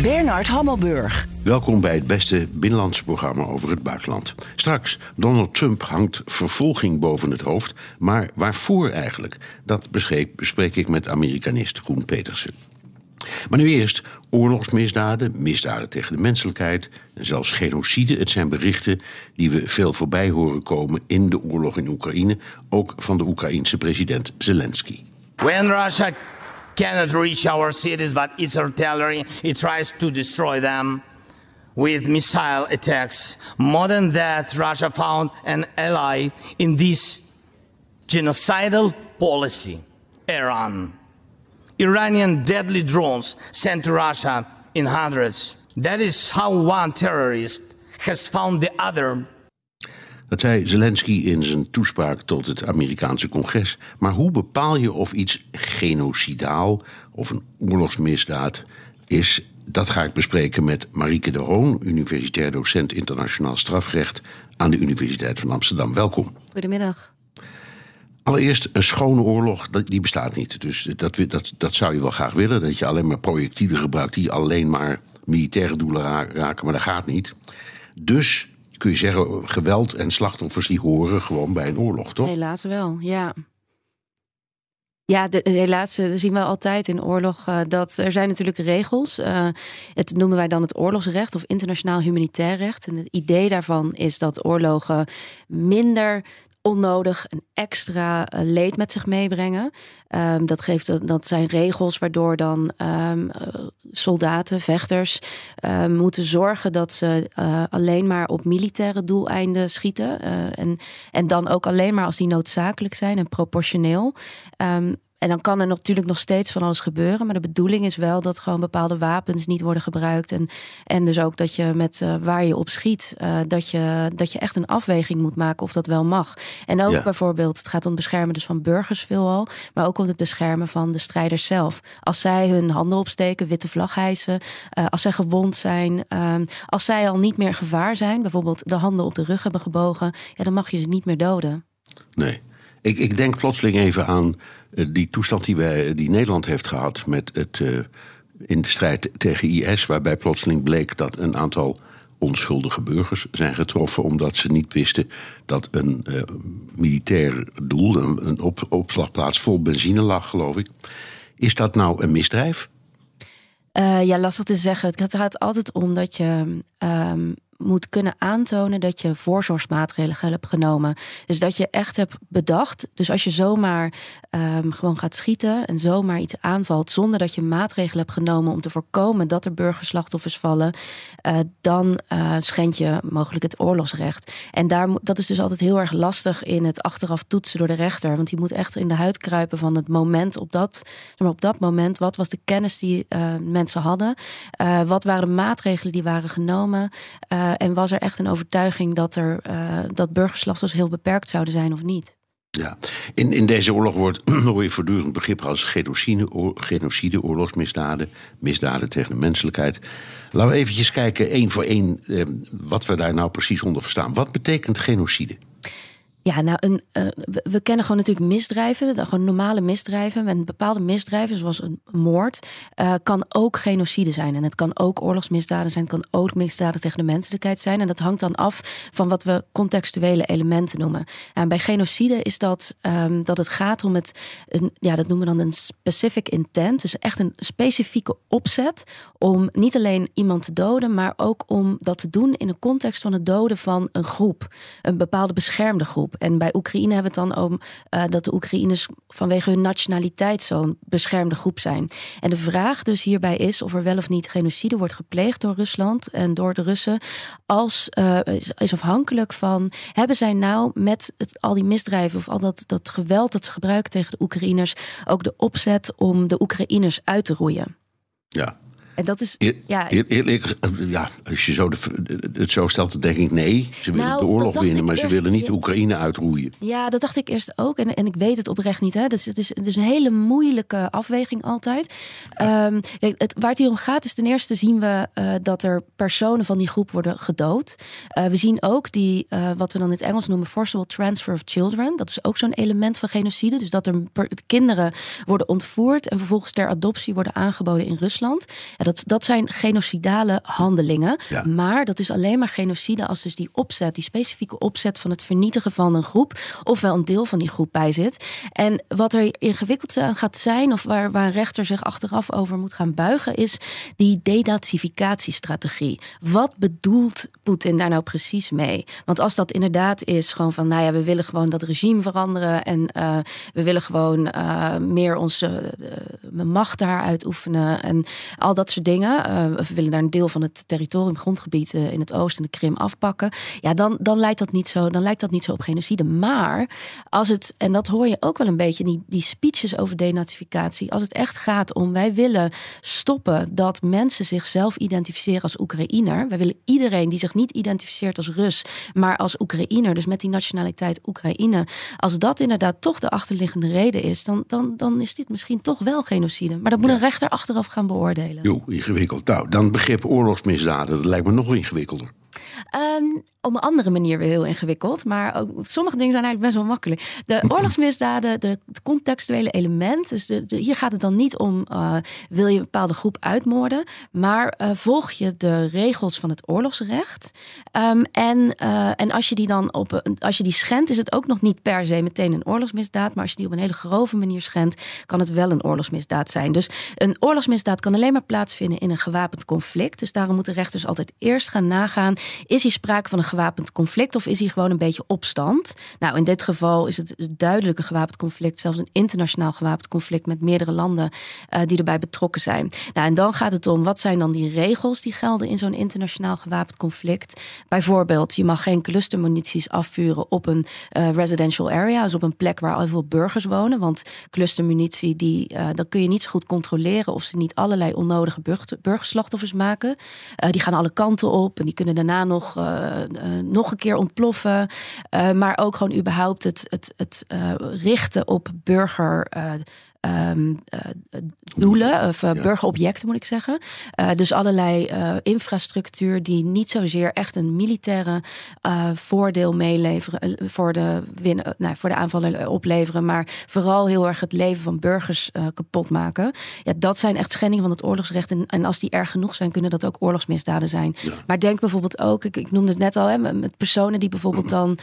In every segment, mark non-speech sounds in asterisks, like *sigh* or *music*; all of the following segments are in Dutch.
Bernard Hammelburg. Welkom bij het beste binnenlandse programma over het buitenland. Straks, Donald Trump hangt vervolging boven het hoofd. Maar waarvoor eigenlijk? Dat bespreek, ik met Amerikanist Koen Petersen. Maar nu eerst oorlogsmisdaden, misdaden tegen de menselijkheid en zelfs genocide. Het zijn berichten die we veel voorbij horen komen in de oorlog in Oekraïne, ook van de Oekraïense president Zelensky. When Russia cannot reach our cities, but its artillery, it tries to destroy them with missile attacks. More than that, Russia found an ally in this genocidal policy, Iran. Iranian deadly drones sent to Russia in hundreds. That is how one terrorist has found the other Dat zei Zelensky in zijn toespraak tot het Amerikaanse congres. Maar hoe bepaal je of iets genocidaal of een oorlogsmisdaad is? Dat ga ik bespreken met Marieke de Hoon, universitair docent internationaal strafrecht aan de Universiteit van Amsterdam. Welkom. Goedemiddag. Allereerst, een schone oorlog, die bestaat niet. Dus dat, dat, dat zou je wel graag willen. Dat je alleen maar projectielen gebruikt die alleen maar militaire doelen raken. Maar dat gaat niet. Dus kun je zeggen, geweld en slachtoffers die horen gewoon bij een oorlog, toch? Helaas wel, ja. Ja, de, helaas uh, zien we altijd in oorlog uh, dat er zijn natuurlijk regels. Uh, het noemen wij dan het oorlogsrecht of internationaal humanitair recht. En het idee daarvan is dat oorlogen minder onnodig een extra uh, leed met zich meebrengen. Um, dat, geeft, dat zijn regels waardoor dan um, soldaten, vechters um, moeten zorgen dat ze uh, alleen maar op militaire doeleinden schieten. En, en dan ook alleen maar als die noodzakelijk zijn en proportioneel. En dan kan er natuurlijk nog steeds van alles gebeuren. Maar de bedoeling is wel dat gewoon bepaalde wapens niet worden gebruikt. En, en dus ook dat je met uh, waar je op schiet, uh, dat, je, dat je echt een afweging moet maken of dat wel mag. En ook ja. bijvoorbeeld, het gaat om het beschermen dus van burgers veelal. Maar ook om het beschermen van de strijders zelf. Als zij hun handen opsteken, witte vlag hijsen. Uh, als zij gewond zijn. als zij al niet meer gevaar zijn. Bijvoorbeeld de handen op de rug hebben gebogen. Ja, dan mag je ze niet meer doden. Nee. Ik, ik denk plotseling even aan die toestand die, wij, die Nederland heeft gehad met het, uh, in de strijd tegen IS, waarbij plotseling bleek dat een aantal onschuldige burgers zijn getroffen omdat ze niet wisten dat een uh, militair doel, een, een op, opslagplaats vol benzine lag, geloof ik. Is dat nou een misdrijf? Ja, lastig te zeggen. Het gaat altijd om dat je um, moet kunnen aantonen dat je voorzorgsmaatregelen hebt genomen. Dus dat je echt hebt bedacht. Dus als je zomaar um, gewoon gaat schieten en zomaar iets aanvalt zonder dat je maatregelen hebt genomen om te voorkomen dat er burgerslachtoffers vallen, uh, dan uh, schend je mogelijk het oorlogsrecht. En daar, dat is dus altijd heel erg lastig in het achteraf toetsen door de rechter. Want die moet echt in de huid kruipen van het moment op dat, maar op dat moment. Wat was de kennis die uh, mensen hadden? wat waren de maatregelen die waren genomen? En was er echt een overtuiging dat, er, uh, dat burgerslachtoffers heel beperkt zouden zijn of niet? Ja, in, in deze oorlog wordt *clears throat* hoor je voortdurend begrip als genocide, genocide, oorlogsmisdaden, misdaden tegen de menselijkheid. Laten we eventjes kijken, één voor één, eh, wat we daar nou precies onder verstaan. Wat betekent genocide? Ja, nou, een, uh, we kennen gewoon natuurlijk misdrijven, gewoon normale misdrijven. En bepaalde misdrijven, zoals een moord, uh, kan ook genocide zijn. En het kan ook oorlogsmisdaden zijn, het kan ook misdaden tegen de menselijkheid zijn. En dat hangt dan af van wat we contextuele elementen noemen. En bij genocide is dat um, dat het gaat om het, ja, dat noemen we dan een specific intent. Dus echt een specifieke opzet om niet alleen iemand te doden, maar ook om dat te doen in een context van het doden van een groep, een bepaalde beschermde groep. En bij Oekraïne hebben we het dan om uh, dat de Oekraïners vanwege hun nationaliteit zo'n beschermde groep zijn. En de vraag dus hierbij is of er wel of niet genocide wordt gepleegd door Rusland en door de Russen. Als uh, is afhankelijk van hebben zij nou met al die misdrijven of al dat, dat geweld dat ze gebruiken tegen de Oekraïners ook de opzet om de Oekraïners uit te roeien. Ja, En dat is, ja, eer- eerlijk, eh, ja, als je zo de, het zo stelt, dan denk ik nee. Ze willen Nou, de oorlog winnen, maar ze willen niet ja. Oekraïne uitroeien. Ja, dat dacht ik eerst ook. En, en ik weet het oprecht niet. Hè. Dus het is, is een hele moeilijke afweging altijd. Ehm, het, waar het hier om gaat is ten eerste zien we eh, dat er personen van die groep worden gedood. Eh, we zien ook die, wat we dan in het Engels noemen, forcible transfer of children. Dat is ook zo'n element van genocide. Dus dat er per- kinderen worden ontvoerd en vervolgens ter adoptie worden aangeboden in Rusland. Dat, dat zijn genocidale handelingen. Ja. Maar dat is alleen maar genocide als dus die opzet, die specifieke opzet van het vernietigen van een groep, ofwel een deel van die groep bij zit. En wat er ingewikkeld aan gaat zijn, of waar, waar een rechter zich achteraf over moet gaan buigen, is die denazificatiestrategie. Wat bedoelt Poetin daar nou precies mee? Want als dat inderdaad is gewoon van, nou ja, we willen gewoon dat regime veranderen en eh, we willen gewoon eh, meer onze eh, macht daar uitoefenen en al dat soort dingen. Eh, we willen daar een deel van het territorium, grondgebied eh, in het oosten, de Krim afpakken. Ja, dan, dan lijkt dat niet zo, dan lijkt dat niet zo op genocide. Maar als het, en dat hoor je ook wel een beetje, die, die speeches over denazificatie. Als het echt gaat om wij willen stoppen dat mensen zichzelf identificeren als Oekraïner. Wij willen iedereen die zich niet identificeert als Rus, maar als Oekraïner, dus met die nationaliteit Oekraïne. Als dat inderdaad toch de achterliggende reden is, dan, dan, dan is dit misschien toch wel genocide. Maar dat moet een rechter achteraf gaan beoordelen. Jo, ingewikkeld. Nou, dan begrip oorlogsmisdaden, dat lijkt me nog ingewikkelder. Ehm, op een andere manier weer heel ingewikkeld. Maar ook, sommige dingen zijn eigenlijk best wel makkelijk. De *clears throat* oorlogsmisdaden, de, het contextuele element. Dus de, de- hier gaat het dan niet om, eh, wil je een bepaalde groep uitmoorden. Maar eh, volg je de regels van het oorlogsrecht. Ehm, en, eh, en als je die dan op, als je die schendt, is het ook nog niet per se meteen een oorlogsmisdaad. Maar als je die op een hele grove manier schendt, kan het wel een oorlogsmisdaad zijn. Dus een oorlogsmisdaad kan alleen maar plaatsvinden in een gewapend conflict. Dus daarom moeten rechters altijd eerst gaan nagaan: is hier sprake van een gewapend conflict of is hier gewoon een beetje opstand? Nou, in dit geval is het een gewapend conflict, zelfs een internationaal gewapend conflict met meerdere landen eh, die erbij betrokken zijn. Nou, en dan gaat het om wat zijn dan die regels die gelden in zo'n internationaal gewapend conflict? Bijvoorbeeld, je mag geen clustermunities afvuren op een eh, residential area, dus op een plek waar al veel burgers wonen. Want clustermunitie, die, eh dan kun je niet zo goed controleren of ze niet allerlei onnodige burger, burgerslachtoffers maken. Die gaan alle kanten op en die kunnen daarna nog, nog een keer ontploffen. Eh, maar ook gewoon überhaupt het, het, het eh, richten op burger. eh, ehm, eh, doelen, of eh, burgerobjecten moet ik zeggen. Eh, dus allerlei eh, infrastructuur die niet zozeer echt een militaire voordeel meeleveren voor de, winnen, nou, voor de aanvallen opleveren, maar vooral heel erg het leven van burgers kapot maken. Ja, dat zijn echt schendingen van het oorlogsrecht. En, en als die erg genoeg zijn, kunnen dat ook oorlogsmisdaden zijn. Maar denk bijvoorbeeld ook, ik, ik noemde het net al, hè, met personen die bijvoorbeeld dan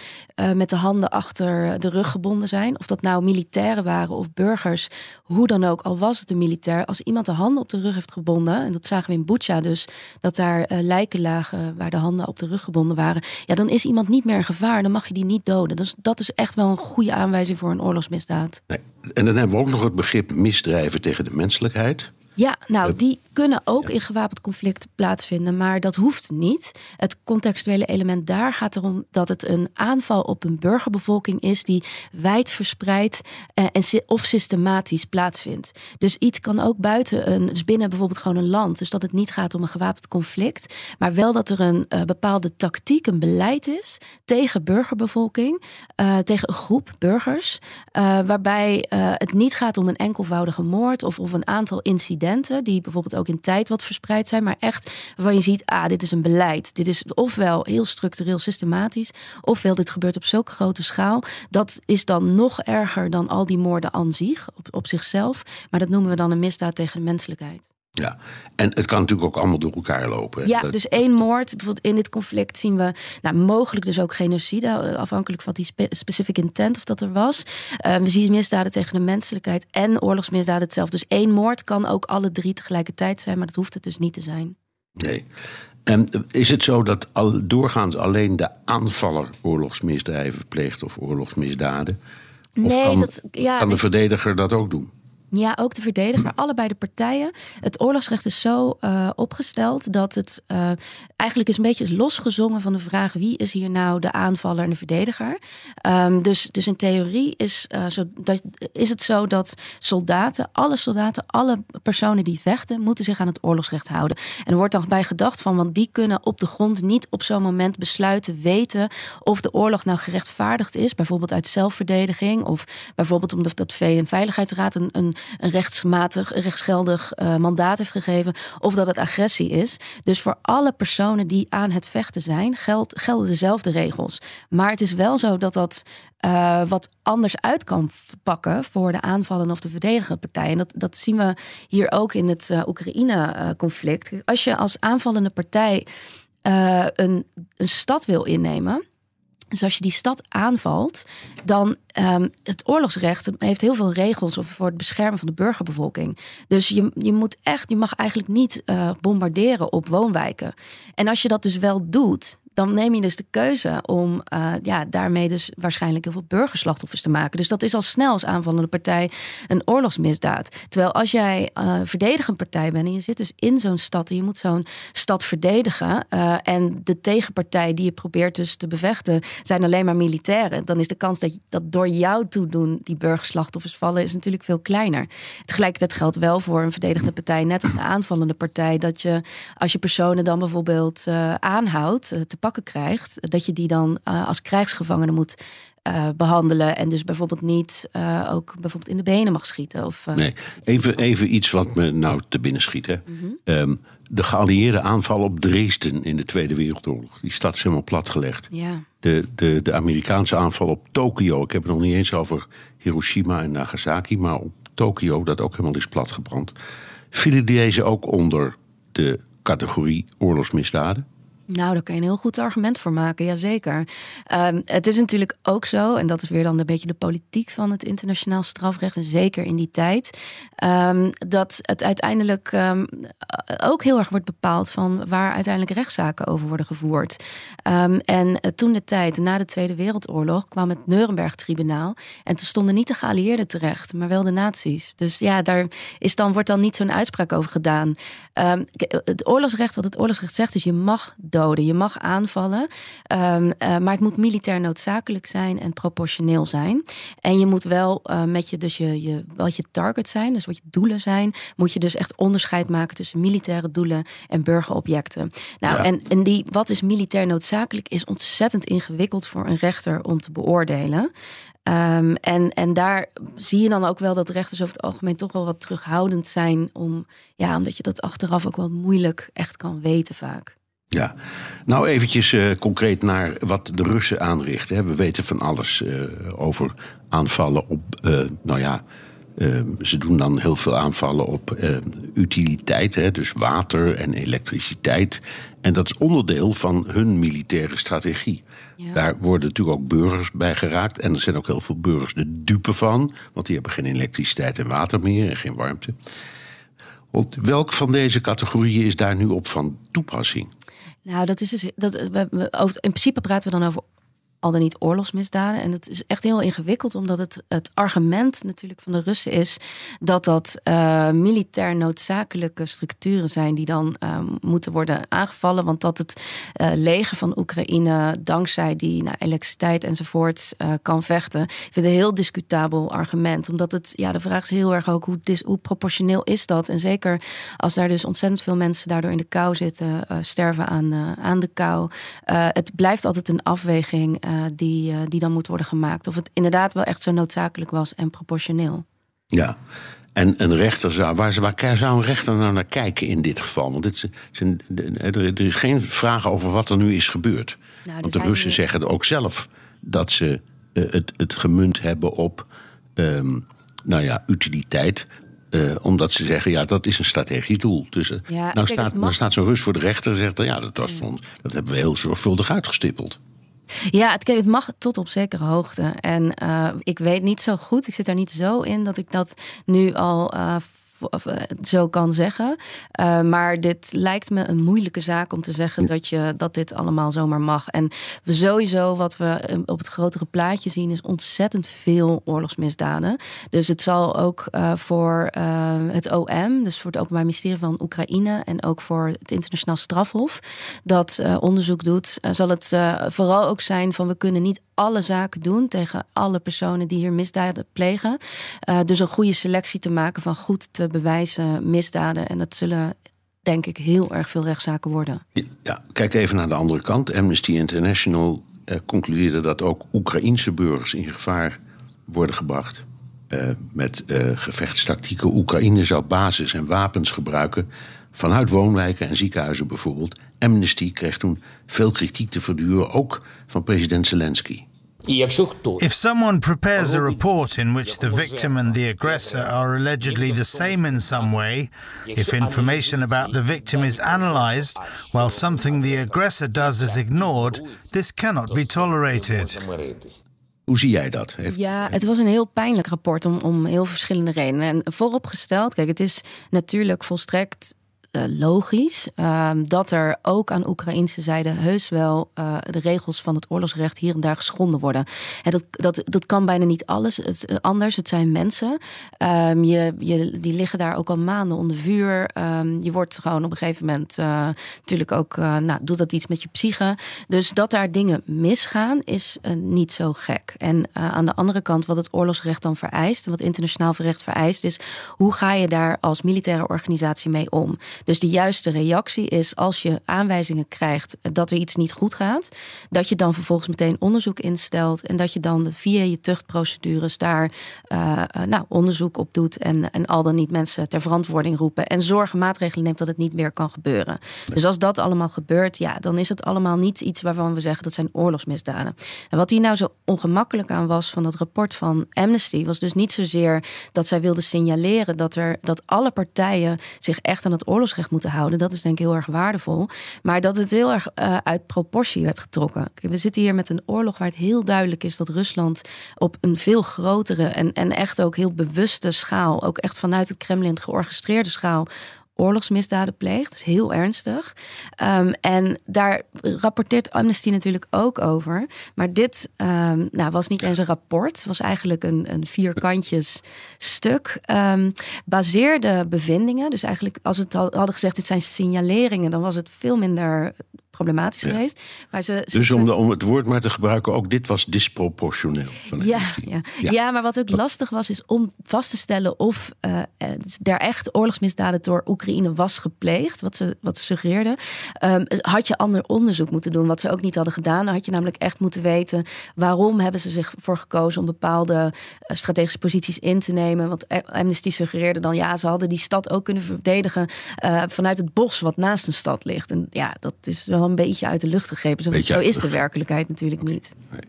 met de handen achter de rug gebonden zijn. Of dat nou militairen waren of burgers, hoe dan ook, al was het een militair. Als iemand de handen op de rug heeft gebonden, en dat zagen we in Bucha dus, dat daar eh, lijken lagen waar de handen op de rug gebonden waren. Ja, dan is iemand niet meer een gevaar, dan mag je die niet doden. Dus dat is echt wel een goede aanwijzing voor een oorlogsmisdaad. Nee. En dan hebben we ook nog het begrip misdrijven tegen de menselijkheid. Ja, nou, die kunnen ook in gewapend conflict plaatsvinden, maar dat hoeft niet. Het contextuele element daar gaat erom dat het een aanval op een burgerbevolking is die wijdverspreid eh, en of systematisch plaatsvindt. Dus iets kan ook buiten een, dus binnen bijvoorbeeld gewoon een land. Dus dat het niet gaat om een gewapend conflict, maar wel dat er een eh, bepaalde tactiek, een beleid is tegen burgerbevolking, eh, tegen een groep burgers, eh, waarbij het niet gaat om een enkelvoudige moord of, of een aantal incidenten die bijvoorbeeld ook in tijd wat verspreid zijn, maar echt waarvan je ziet, ah, dit is een beleid. Dit is ofwel heel structureel systematisch, ofwel dit gebeurt op zulke grote schaal. Dat is dan nog erger dan al die moorden aan zich, op, op zichzelf. Maar dat noemen we dan een misdaad tegen de menselijkheid. Ja. En het kan natuurlijk ook allemaal door elkaar lopen. hè. Ja, Dat- dus één moord. Bijvoorbeeld in dit conflict zien we nou, mogelijk dus ook genocide. eh, Afhankelijk van die spe- specific intent of dat er was. Eh, we zien misdaden tegen de menselijkheid en oorlogsmisdaden hetzelfde. Dus één moord kan ook alle drie tegelijkertijd zijn. Maar dat hoeft het dus niet te zijn. Nee. En is het zo dat al, doorgaans alleen de aanvaller oorlogsmisdrijven pleegt of oorlogsmisdaden? Of Nee, kan, dat- ja, kan de verdediger dat ook doen? Ja, ook de verdediger, *clears throat* allebei de partijen. Het oorlogsrecht is zo uh, opgesteld dat het uh, eigenlijk is een beetje losgezongen van de vraag wie is hier nou de aanvaller en de verdediger. Um, dus, dus in theorie is, uh, zo, dat, is het zo dat soldaten, alle soldaten, alle personen die vechten, moeten zich aan het oorlogsrecht houden. En er wordt dan bij gedacht van, want die kunnen op de grond niet op zo'n moment besluiten, weten of de oorlog nou gerechtvaardigd is, bijvoorbeeld uit zelfverdediging of bijvoorbeeld omdat dat VN-veiligheidsraad een, een een rechtsmatig, rechtsgeldig uh, mandaat heeft gegeven, of dat het agressie is. Dus voor alle personen die aan het vechten zijn, gelden dezelfde regels. Maar het is wel zo dat dat uh, wat anders uit kan pakken voor de aanvallen of de verdedigende partij. En dat, dat zien we hier ook in het uh, Oekraïne-conflict. Als je als aanvallende partij een, een stad wil innemen dus als je die stad aanvalt, dan um, het oorlogsrecht heeft heel veel regels voor het beschermen van de burgerbevolking. Dus je, je moet echt, je mag eigenlijk niet uh, bombarderen op woonwijken. En als je dat dus wel doet, dan neem je dus de keuze om uh, ja, daarmee dus waarschijnlijk heel veel burgerslachtoffers te maken. Dus dat is al snel als aanvallende partij een oorlogsmisdaad. Terwijl als jij uh, verdedigend partij bent en je zit dus in zo'n stad en je moet zo'n stad verdedigen uh, en de tegenpartij die je probeert dus te bevechten zijn alleen maar militairen, dan is de kans dat, dat door jou toedoen die burgerslachtoffers vallen is natuurlijk veel kleiner. Tegelijkertijd geldt wel voor een verdedigende partij, net als de aanvallende partij, dat je als je personen dan bijvoorbeeld aanhoudt, te pakken krijgt, dat je die dan uh, als krijgsgevangene moet uh, behandelen. En dus bijvoorbeeld niet uh, ook bijvoorbeeld in de benen mag schieten. Of, nee, even, even iets wat me nou te binnen schiet. Hè. Mm -hmm. um, de geallieerde aanval op Dresden in de Tweede Wereldoorlog. Die stad is helemaal platgelegd. Ja. De, de, de Amerikaanse aanval op Tokio. Ik heb het nog niet eens over Hiroshima en Nagasaki. Maar op Tokio, dat ook helemaal is platgebrand. Vielen deze ook onder de categorie oorlogsmisdaden? Nou, daar kan je een heel goed argument voor maken, jazeker. Um, het is natuurlijk ook zo, en dat is weer dan een beetje de politiek van het internationaal strafrecht, en zeker in die tijd, um, dat het uiteindelijk um, ook heel erg wordt bepaald van waar uiteindelijk rechtszaken over worden gevoerd. en toen de tijd, na de Tweede Wereldoorlog, kwam het Nuremberg-tribunaal en toen stonden niet de geallieerden terecht, maar wel de nazi's. Dus ja, daar is dan, wordt dan niet zo'n uitspraak over gedaan. het oorlogsrecht, wat het oorlogsrecht zegt, is je mag doden. Je mag aanvallen, um, uh, maar het moet militair noodzakelijk zijn en proportioneel zijn. En je moet wel uh, met je, dus je, je, wat je target zijn, dus wat je doelen zijn, moet je dus echt onderscheid maken tussen militaire doelen en burgerobjecten. Nou, ja. en, en die, wat is militair noodzakelijk, is ontzettend ingewikkeld voor een rechter om te beoordelen. Um, en, en daar zie je dan ook wel dat rechters over het algemeen toch wel wat terughoudend zijn. Om, ja, omdat je dat achteraf ook wel moeilijk echt kan weten vaak. Ja, nou eventjes uh, concreet naar wat de Russen aanrichten. We weten van alles uh, over aanvallen op, uh, nou ja, ze doen dan heel veel aanvallen op utiliteit, hè, dus water en elektriciteit. En dat is onderdeel van hun militaire strategie. Ja. Daar worden natuurlijk ook burgers bij geraakt. En er zijn ook heel veel burgers de dupe van, want die hebben geen elektriciteit en water meer en geen warmte. Want welk van deze categorieën is daar nu op van toepassing? Nou, dat is dus. Dat, we, over, in principe praten we dan over al dan niet oorlogsmisdaden. En dat is echt heel ingewikkeld, omdat het, het argument natuurlijk van de Russen is dat dat uh, militair noodzakelijke structuren zijn die dan uh, moeten worden aangevallen. Want dat het uh, leger van Oekraïne dankzij die nou, elektriciteit enzovoort kan vechten. Ik vind het een heel discutabel argument, omdat het, ja, de vraag is heel erg ook hoe, dis, hoe proportioneel is dat? En zeker als daar dus ontzettend veel mensen daardoor in de kou zitten, sterven aan, aan de kou. het blijft altijd een afweging. Uh, die, uh, die dan moet worden gemaakt. Of het inderdaad wel echt zo noodzakelijk was en proportioneel. Ja, en een rechter zou, waar, waar zou een rechter nou naar kijken in dit geval? Want dit er is geen vraag over wat er nu is gebeurd. Nou, Want de Russen zeggen ook zelf dat ze uh, het, het gemunt hebben op um, nou ja, utiliteit. Uh, omdat ze zeggen, ja, dat is een strategisch doel. Dus uh, ja, nou, staat, nou staat zo'n Rus voor de rechter en zegt, ja, dat, was ja. dat hebben we heel zorgvuldig uitgestippeld. Ja, het, mag tot op zekere hoogte. En uh, ik weet niet zo goed, ik zit daar niet zo in dat ik dat nu al uh, zo kan zeggen. maar dit lijkt me een moeilijke zaak om te zeggen dat, je, dat dit allemaal zomaar mag. En we sowieso, wat we op het grotere plaatje zien, is ontzettend veel oorlogsmisdaden. Dus het zal ook voor het OM, dus voor het Openbaar Ministerie van Oekraïne en ook voor het Internationaal Strafhof, dat onderzoek doet, zal het vooral ook zijn van we kunnen niet alle zaken doen tegen alle personen die hier misdaden plegen. Dus een goede selectie te maken van goed te bewijzen misdaden. En dat zullen denk ik heel erg veel rechtszaken worden. Ja, kijk even naar de andere kant. Amnesty International uh, concludeerde dat ook Oekraïense burgers in gevaar worden gebracht. Uh, met uh, gevechtstactieken. Oekraïne zou basis en wapens gebruiken vanuit woonwijken en ziekenhuizen bijvoorbeeld. Amnesty kreeg toen veel kritiek te verduren, ook van president Zelensky. If someone prepares a report in which the victim and the aggressor are allegedly the same in some way, if information about the victim is analyzed while something the aggressor does is ignored, this cannot be tolerated. Hoe zie jij dat? Ja, het was een heel pijnlijk rapport om, om heel verschillende redenen. En vooropgesteld, kijk, het is natuurlijk volstrekt logisch uh, dat er ook aan Oekraïnse zijde heus wel uh, de regels van het oorlogsrecht hier en daar geschonden worden. En dat, dat, dat kan bijna niet alles eh, anders. Het zijn mensen. Um, je, je, die liggen daar ook al maanden onder vuur. Um, je wordt gewoon op een gegeven moment natuurlijk ook, nou, doet dat iets met je psyche. Dus dat daar dingen misgaan is niet zo gek. En aan de andere kant, wat het oorlogsrecht dan vereist en wat internationaal recht vereist, is hoe ga je daar als militaire organisatie mee om? Dus de juiste reactie is als je aanwijzingen krijgt dat er iets niet goed gaat, dat je dan vervolgens meteen onderzoek instelt en dat je dan via je tuchtprocedures daar uh, nou, onderzoek op doet en, en al dan niet mensen ter verantwoording roepen en zorgen maatregelen neemt dat het niet meer kan gebeuren. Dus als dat allemaal gebeurt, ja, dan is het allemaal niet iets waarvan we zeggen dat zijn oorlogsmisdaden. En wat hier nou zo ongemakkelijk aan was van dat rapport van Amnesty, was dus niet zozeer dat zij wilde signaleren dat er dat alle partijen zich echt aan het oorlogsrecht moeten houden. Dat is denk ik heel erg waardevol. Maar dat het heel erg uh, uit proportie werd getrokken. We zitten hier met een oorlog waar het heel duidelijk is dat Rusland op een veel grotere en, en echt ook heel bewuste schaal, ook echt vanuit het Kremlin georchestreerde schaal, oorlogsmisdaden pleegt. Dus heel ernstig. Um, en daar rapporteert Amnesty natuurlijk ook over. Maar dit um, nou, was niet eens een rapport. Het was eigenlijk een, een vierkantjes stuk. Um, baseerde bevindingen. Dus eigenlijk als het hadden gezegd, dit zijn signaleringen, dan was het veel minder problematisch geweest. Maar ze, dus om, de, om het woord maar te gebruiken, ook dit was disproportioneel. Ja, ja. Ja. maar wat ook lastig was, is om vast te stellen of uh, er echt oorlogsmisdaden door Oekraïne was gepleegd, wat ze, wat ze suggeerden. Um, had je ander onderzoek moeten doen, wat ze ook niet hadden gedaan. Dan had je namelijk echt moeten weten waarom hebben ze zich voor gekozen om bepaalde uh, strategische posities in te nemen. Want Amnesty suggereerde dan, ja, ze hadden die stad ook kunnen verdedigen uh, vanuit het bos wat naast een stad ligt. En ja, dat is wel een beetje uit de lucht gegrepen. Zo, zo is de werkelijkheid natuurlijk niet. Nee.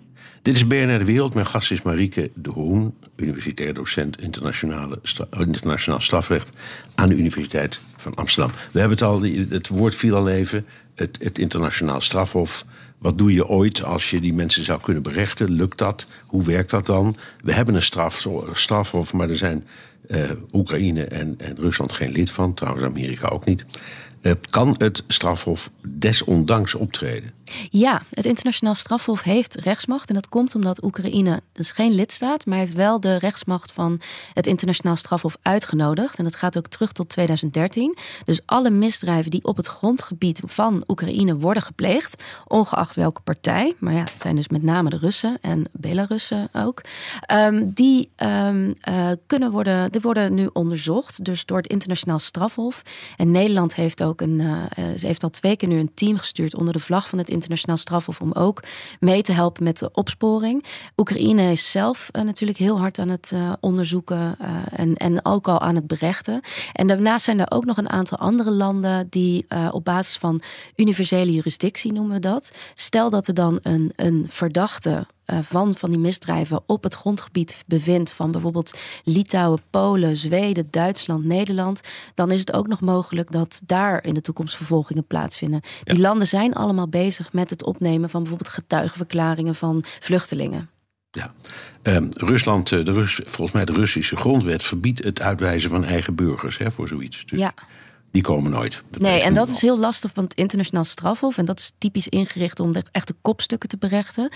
Dit is BNR De Wereld. Mijn gast is Marieke de Hoen, universitair docent internationale, internationaal strafrecht aan de Universiteit van Amsterdam. We hebben het al, het woord viel al even, het, het internationaal strafhof. Wat doe je ooit als je die mensen zou kunnen berechten? Lukt dat? Hoe werkt dat dan? We hebben een straf, strafhof, maar er zijn uh, Oekraïne en, en Rusland geen lid van. Trouwens, Amerika ook niet. Uh, kan het strafhof desondanks optreden? Ja, het internationaal strafhof heeft rechtsmacht. En dat komt omdat Oekraïne dus geen lidstaat, maar heeft wel de rechtsmacht van het internationaal strafhof uitgenodigd. En dat gaat ook terug tot 2013. Dus alle misdrijven die op het grondgebied van Oekraïne worden gepleegd, ongeacht welke partij, maar ja, het zijn dus met name de Russen en Belarussen ook, um, die um, uh, kunnen worden, die worden nu onderzocht. Dus door het internationaal strafhof. En Nederland heeft ook een, uh, ze heeft al twee keer nu een team gestuurd onder de vlag van het internationaal strafhof om ook mee te helpen met de opsporing. Oekraïne is zelf uh, natuurlijk heel hard aan het uh, onderzoeken uh, en, en ook al aan het berechten. En daarnaast zijn er ook nog een aantal andere landen die op basis van universele jurisdictie noemen we dat. Stel dat er dan een, een verdachte eh, van van die misdrijven op het grondgebied bevindt van bijvoorbeeld Litouwen, Polen, Zweden, Duitsland, Nederland, dan is het ook nog mogelijk dat daar in de toekomst vervolgingen plaatsvinden. Die landen zijn allemaal bezig met het opnemen van bijvoorbeeld getuigenverklaringen van vluchtelingen. Ja. Um, Rusland, eh, de Rus, volgens mij de Russische grondwet verbiedt het uitwijzen van eigen burgers hè, voor zoiets. Dus ja. Die komen nooit. nee, en dat is heel lastig van het internationaal strafhof. En dat is typisch ingericht om de echte kopstukken te berechten.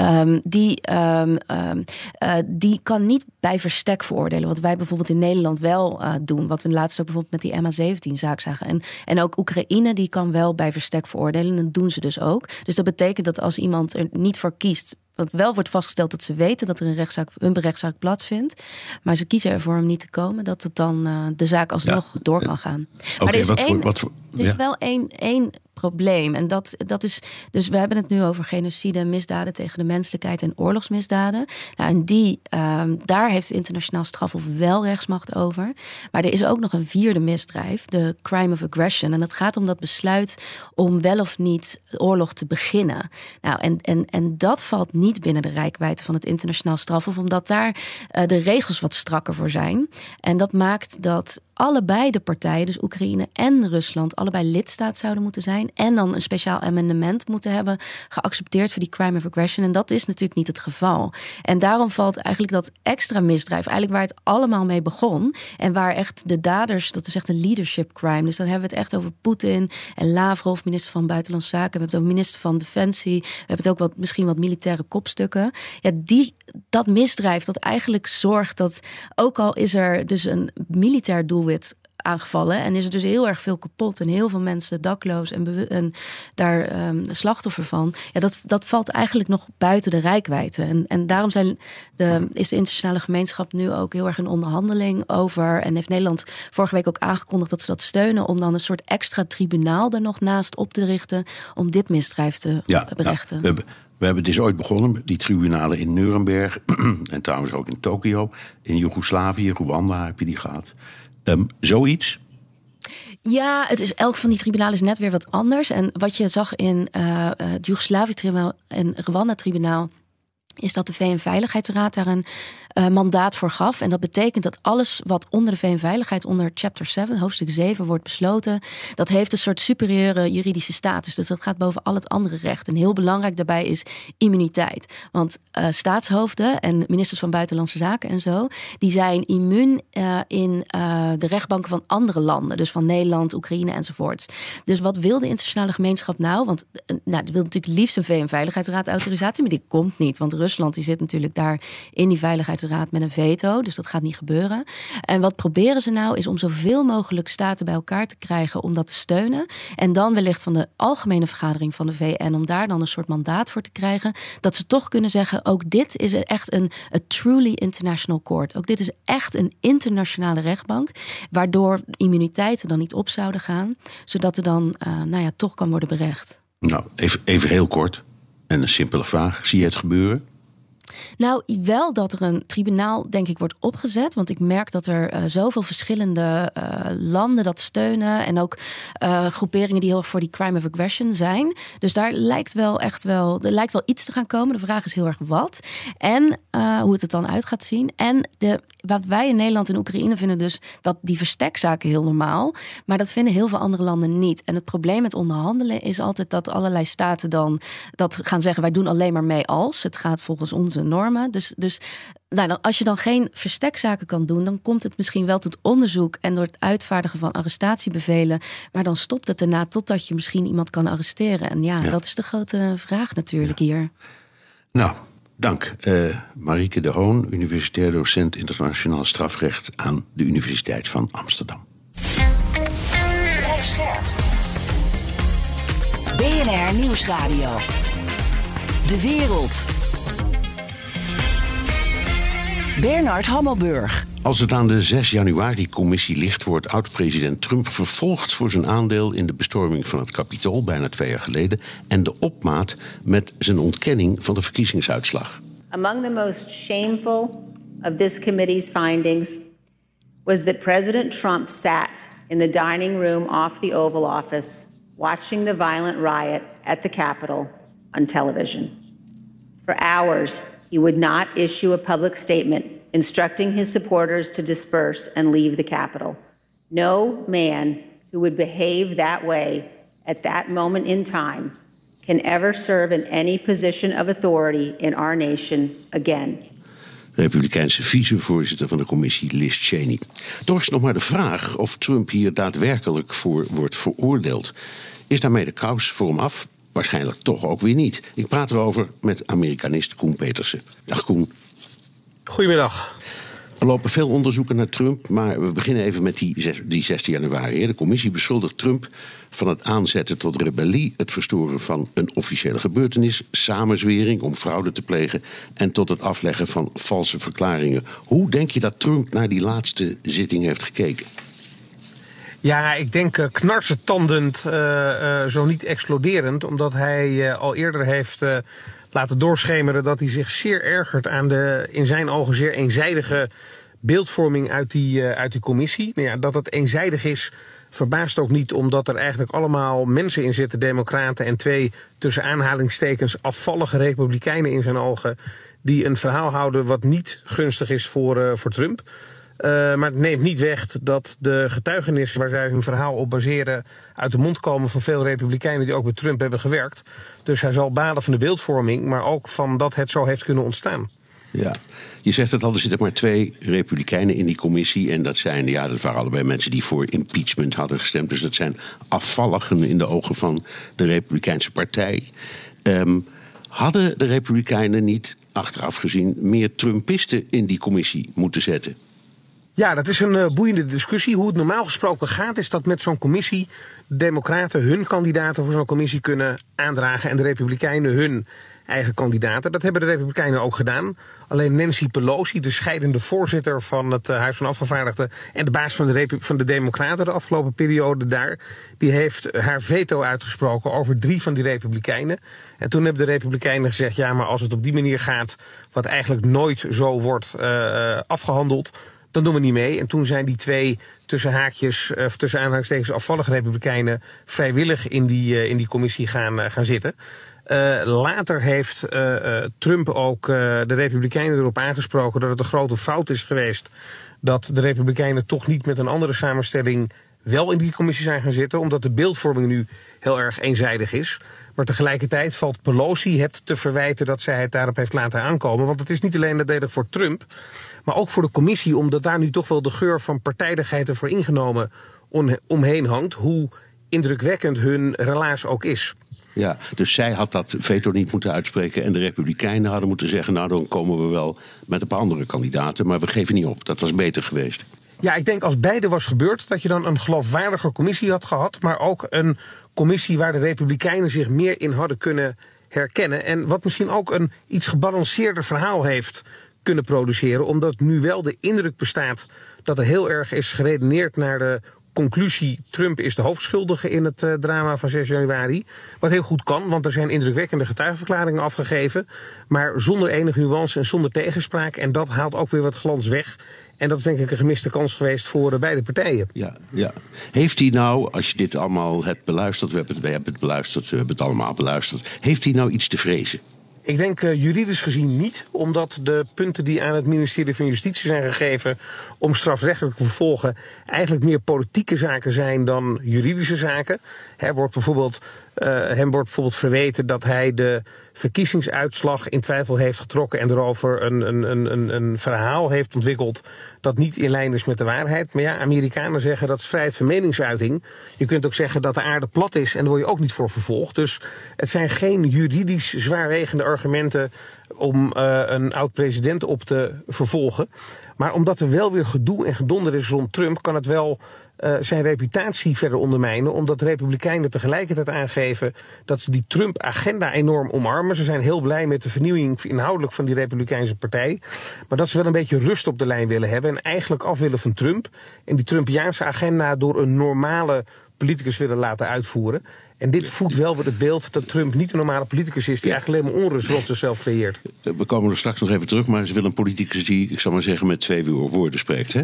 Um, die, um, uh, die kan niet bij verstek veroordelen. Wat wij bijvoorbeeld in Nederland wel uh, doen. Wat we laatst ook bijvoorbeeld met die MH17-zaak zagen. En, en ook Oekraïne, die kan wel bij verstek veroordelen. En dat doen ze dus ook. Dus dat betekent dat als iemand er niet voor kiest want wel wordt vastgesteld dat ze weten dat er een rechtszaak, een rechtszaak plaatsvindt. Maar ze kiezen ervoor om niet te komen, dat het dan uh, de zaak alsnog door kan gaan. maar er is, één, voor, wat voor, er is wel één, één probleem. En dat, dat is. Dus we hebben het nu over genocide, misdaden tegen de menselijkheid en oorlogsmisdaden. Nou, en die, um, daar heeft het internationaal strafhof wel rechtsmacht over. Maar er is ook nog een vierde misdrijf, de crime of aggression. En dat gaat om dat besluit om wel of niet oorlog te beginnen. Nou, en, en, en dat valt niet binnen de rijkwijde van het internationaal strafhof, omdat daar uh, de regels wat strakker voor zijn. En dat maakt dat allebei de partijen, dus Oekraïne en Rusland, allebei lidstaat zouden moeten zijn. En dan een speciaal amendement moeten hebben geaccepteerd voor die crime of aggression. En dat is natuurlijk niet het geval. En daarom valt eigenlijk dat extra misdrijf, eigenlijk waar het allemaal mee begon. En waar echt de daders, dat is echt een leadership crime. Dus dan hebben we het echt over Poetin en Lavrov, minister van Buitenlandse Zaken. We hebben het over minister van Defensie. We hebben het ook wat, misschien wat militaire kopstukken. Ja, die, dat misdrijf dat eigenlijk zorgt dat, ook al is er dus een militair doel aangevallen. En is er dus heel erg veel kapot en heel veel mensen dakloos en, en daar um, slachtoffer van. Ja, dat, dat valt eigenlijk nog buiten de rijkwijde. En, en daarom zijn de, is de internationale gemeenschap nu ook heel erg in onderhandeling over. En heeft Nederland vorige week ook aangekondigd dat ze dat steunen. Om dan een soort extra tribunaal er nog naast op te richten. Om dit misdrijf te ja, berechten. we hebben we hebben dus ooit begonnen, die tribunalen in Nuremberg *clears throat* en trouwens ook in Tokio, in Joegoslavië, Rwanda heb je die gehad. Um, zoiets? Ja, het is elk van die tribunalen is net weer wat anders. En wat je zag in uh, het Joegoslavië-tribunaal en Rwanda-tribunaal is dat de VN-veiligheidsraad daar een uh, mandaat voor gaf. En dat betekent dat alles wat onder de VN-veiligheid, onder chapter 7, hoofdstuk 7, wordt besloten, dat heeft een soort superieure juridische status. Dus dat gaat boven al het andere recht. En heel belangrijk daarbij is immuniteit. Want uh, staatshoofden en ministers van Buitenlandse Zaken en zo, die zijn immuun uh, in de rechtbanken van andere landen. Dus van Nederland, Oekraïne enzovoorts. Dus wat wil de internationale gemeenschap nou? Want nou, wil natuurlijk liefst een VN-veiligheidsraad autorisatie, maar die komt niet. Want Rusland die zit natuurlijk daar in die veiligheidsraad raad met een veto. Dus dat gaat niet gebeuren. En wat proberen ze nou is om zoveel mogelijk staten bij elkaar te krijgen om dat te steunen. En dan wellicht van de algemene vergadering van de VN om daar dan een soort mandaat voor te krijgen. Dat ze toch kunnen zeggen: ook dit is echt een truly international court. Ook dit is echt een internationale rechtbank. Waardoor immuniteiten dan niet op zouden gaan. Zodat er dan uh, nou ja, toch kan worden berecht. Nou, even, even heel kort. En een simpele vraag. Zie je het gebeuren? Nou, wel dat er een tribunaal, denk ik, wordt opgezet. Want ik merk dat er uh, zoveel verschillende uh, landen dat steunen. En ook uh, groeperingen die heel erg voor die crime of aggression zijn. Dus daar lijkt wel echt wel, er lijkt wel iets te gaan komen. De vraag is heel erg wat. En hoe het er dan uit gaat zien. En de, wat wij in Nederland en Oekraïne vinden dus dat die verstekzaken heel normaal. Maar dat vinden heel veel andere landen niet. En het probleem met onderhandelen is altijd dat allerlei staten dan dat gaan zeggen: wij doen alleen maar mee als. Het gaat volgens onze normen. Dus, dus nou, als je dan geen verstekzaken kan doen, dan komt het misschien wel tot onderzoek en door het uitvaardigen van arrestatiebevelen. Maar dan stopt het daarna totdat je misschien iemand kan arresteren. En ja, dat is de grote vraag natuurlijk hier. Nou, dank. Uh, Marieke de Hoon, universitair docent internationaal strafrecht aan de Universiteit van Amsterdam. BNR Nieuwsradio. De wereld. Bernard Hammelburg. Als het aan de 6 januari-commissie ligt, wordt oud-president Trump vervolgd voor zijn aandeel in de bestorming van het Capitool bijna twee jaar geleden en de opmaat met zijn ontkenning van de verkiezingsuitslag. Among the most shameful of this committee's findings was that President Trump sat in the dining room off the Oval Office watching the violent riot at the Capitol on television. For hours, he would not issue a public statement instructing his supporters to disperse and leave the Capitol. No man who would behave that way at that moment in time can ever serve in any position of authority in our nation again. Republikeinse vicevoorzitter van de commissie Liz Cheney. Toch is nog maar de vraag of Trump hier daadwerkelijk voor wordt veroordeeld. Is daarmee de kous voor hem af? Waarschijnlijk toch ook weer niet. Ik praat erover met Amerikanist Koen Petersen. Dag Koen. Goedemiddag. Er lopen veel onderzoeken naar Trump, maar we beginnen even met die, die 16 januari. De commissie beschuldigt Trump van het aanzetten tot rebellie, het verstoren van een officiële gebeurtenis, samenzwering om fraude te plegen en tot het afleggen van valse verklaringen. Hoe denk je dat Trump naar die laatste zitting heeft gekeken? Ja, ik denk uh, knarsetandend, uh, uh, zo niet exploderend, omdat hij al eerder heeft laten doorschemeren dat hij zich zeer ergert aan de in zijn ogen zeer eenzijdige beeldvorming uit die, uit die commissie. Nou ja, dat het eenzijdig is, verbaast ook niet, omdat er eigenlijk allemaal mensen in zitten, democraten en twee tussen aanhalingstekens afvallige republikeinen in zijn ogen, die een verhaal houden wat niet gunstig is voor, voor Trump. Uh, maar het neemt niet weg dat de getuigenissen waar zij hun verhaal op baseren uit de mond komen van veel republikeinen die ook met Trump hebben gewerkt. Dus hij zal baden van de beeldvorming, maar ook van dat het zo heeft kunnen ontstaan. Ja, je zegt het al, er zitten maar twee republikeinen in die commissie. En dat zijn, ja, dat waren allebei mensen die voor impeachment hadden gestemd. Dus dat zijn afvalligen in de ogen van de Republikeinse Partij. Um, hadden de Republikeinen niet, achteraf gezien, meer Trumpisten in die commissie moeten zetten? Ja, dat is een uh, boeiende discussie. Hoe het normaal gesproken gaat, is dat met zo'n commissie de Democraten hun kandidaten voor zo'n commissie kunnen aandragen en de Republikeinen hun eigen kandidaten. Dat hebben de Republikeinen ook gedaan. Alleen Nancy Pelosi, de scheidende voorzitter van het uh, Huis van Afgevaardigden en de baas van de, van de Democraten de afgelopen periode daar, die heeft haar veto uitgesproken over drie van die Republikeinen. En toen hebben de Republikeinen gezegd: ja, maar als het op die manier gaat, wat eigenlijk nooit zo wordt uh, afgehandeld dan doen we niet mee. En toen zijn die twee tussen haakjes, of eh, tussen aanhalingstekens afvallige republikeinen vrijwillig in die, uh, in die commissie gaan, uh, gaan zitten. later heeft Trump ook de republikeinen erop aangesproken dat het een grote fout is geweest dat de republikeinen toch niet met een andere samenstelling wel in die commissie zijn gaan zitten, omdat de beeldvorming nu heel erg eenzijdig is. Maar tegelijkertijd valt Pelosi het te verwijten dat zij het daarop heeft laten aankomen. Want het is niet alleen nadelig voor Trump, maar ook voor de commissie, omdat daar nu toch wel de geur van partijdigheid ervoor ingenomen omheen hangt. Hoe indrukwekkend hun relaas ook is. Ja, dus zij had dat veto niet moeten uitspreken. En de Republikeinen hadden moeten zeggen: Nou, dan komen we wel met een paar andere kandidaten. Maar we geven niet op. Dat was beter geweest. Ja, ik denk als beide was gebeurd, dat je dan een geloofwaardiger commissie had gehad. Maar ook een commissie waar de Republikeinen zich meer in hadden kunnen herkennen. En wat misschien ook een iets gebalanceerder verhaal heeft kunnen produceren. Omdat nu wel de indruk bestaat dat er heel erg is geredeneerd naar de conclusie: Trump is de hoofdschuldige in het uh, drama van 6 januari. Wat heel goed kan, want er zijn indrukwekkende getuigenverklaringen afgegeven. Maar zonder enige nuance en zonder tegenspraak. En dat haalt ook weer wat glans weg. En dat is denk ik een gemiste kans geweest voor uh, beide partijen. Ja, ja. Heeft hij nou, als je dit allemaal hebt beluisterd, we hebben het, we hebben het beluisterd, we hebben het allemaal beluisterd. Heeft hij nou iets te vrezen? Ik denk uh, juridisch gezien niet, omdat de punten die aan het ministerie van Justitie zijn gegeven om strafrechtelijk te vervolgen eigenlijk meer politieke zaken zijn dan juridische zaken. Er wordt bijvoorbeeld, uh, hem wordt bijvoorbeeld verweten dat hij de verkiezingsuitslag in twijfel heeft getrokken en erover een, een, een, een, verhaal heeft ontwikkeld dat niet in lijn is met de waarheid. Maar ja, Amerikanen zeggen dat is vrijheid van meningsuiting. Je kunt ook zeggen dat de aarde plat is en daar word je ook niet voor vervolgd. Dus het zijn geen juridisch zwaarwegende argumenten om uh, een oud-president op te vervolgen. Maar omdat er wel weer gedoe en gedonder is rond Trump, kan het wel uh, zijn reputatie verder ondermijnen. Omdat de Republikeinen tegelijkertijd aangeven dat ze die Trump-agenda enorm omarmen. Ze zijn heel blij met de vernieuwing inhoudelijk van die Republikeinse partij. Maar dat ze wel een beetje rust op de lijn willen hebben. En eigenlijk af willen van Trump. En die Trumpiaanse agenda door een normale politicus willen laten uitvoeren. En dit voedt wel weer het beeld dat Trump niet een normale politicus is... die eigenlijk alleen maar onrust rond zichzelf creëert. We komen er straks nog even terug, maar ze willen een politicus die, ik zal maar zeggen, met twee woorden spreekt, hè?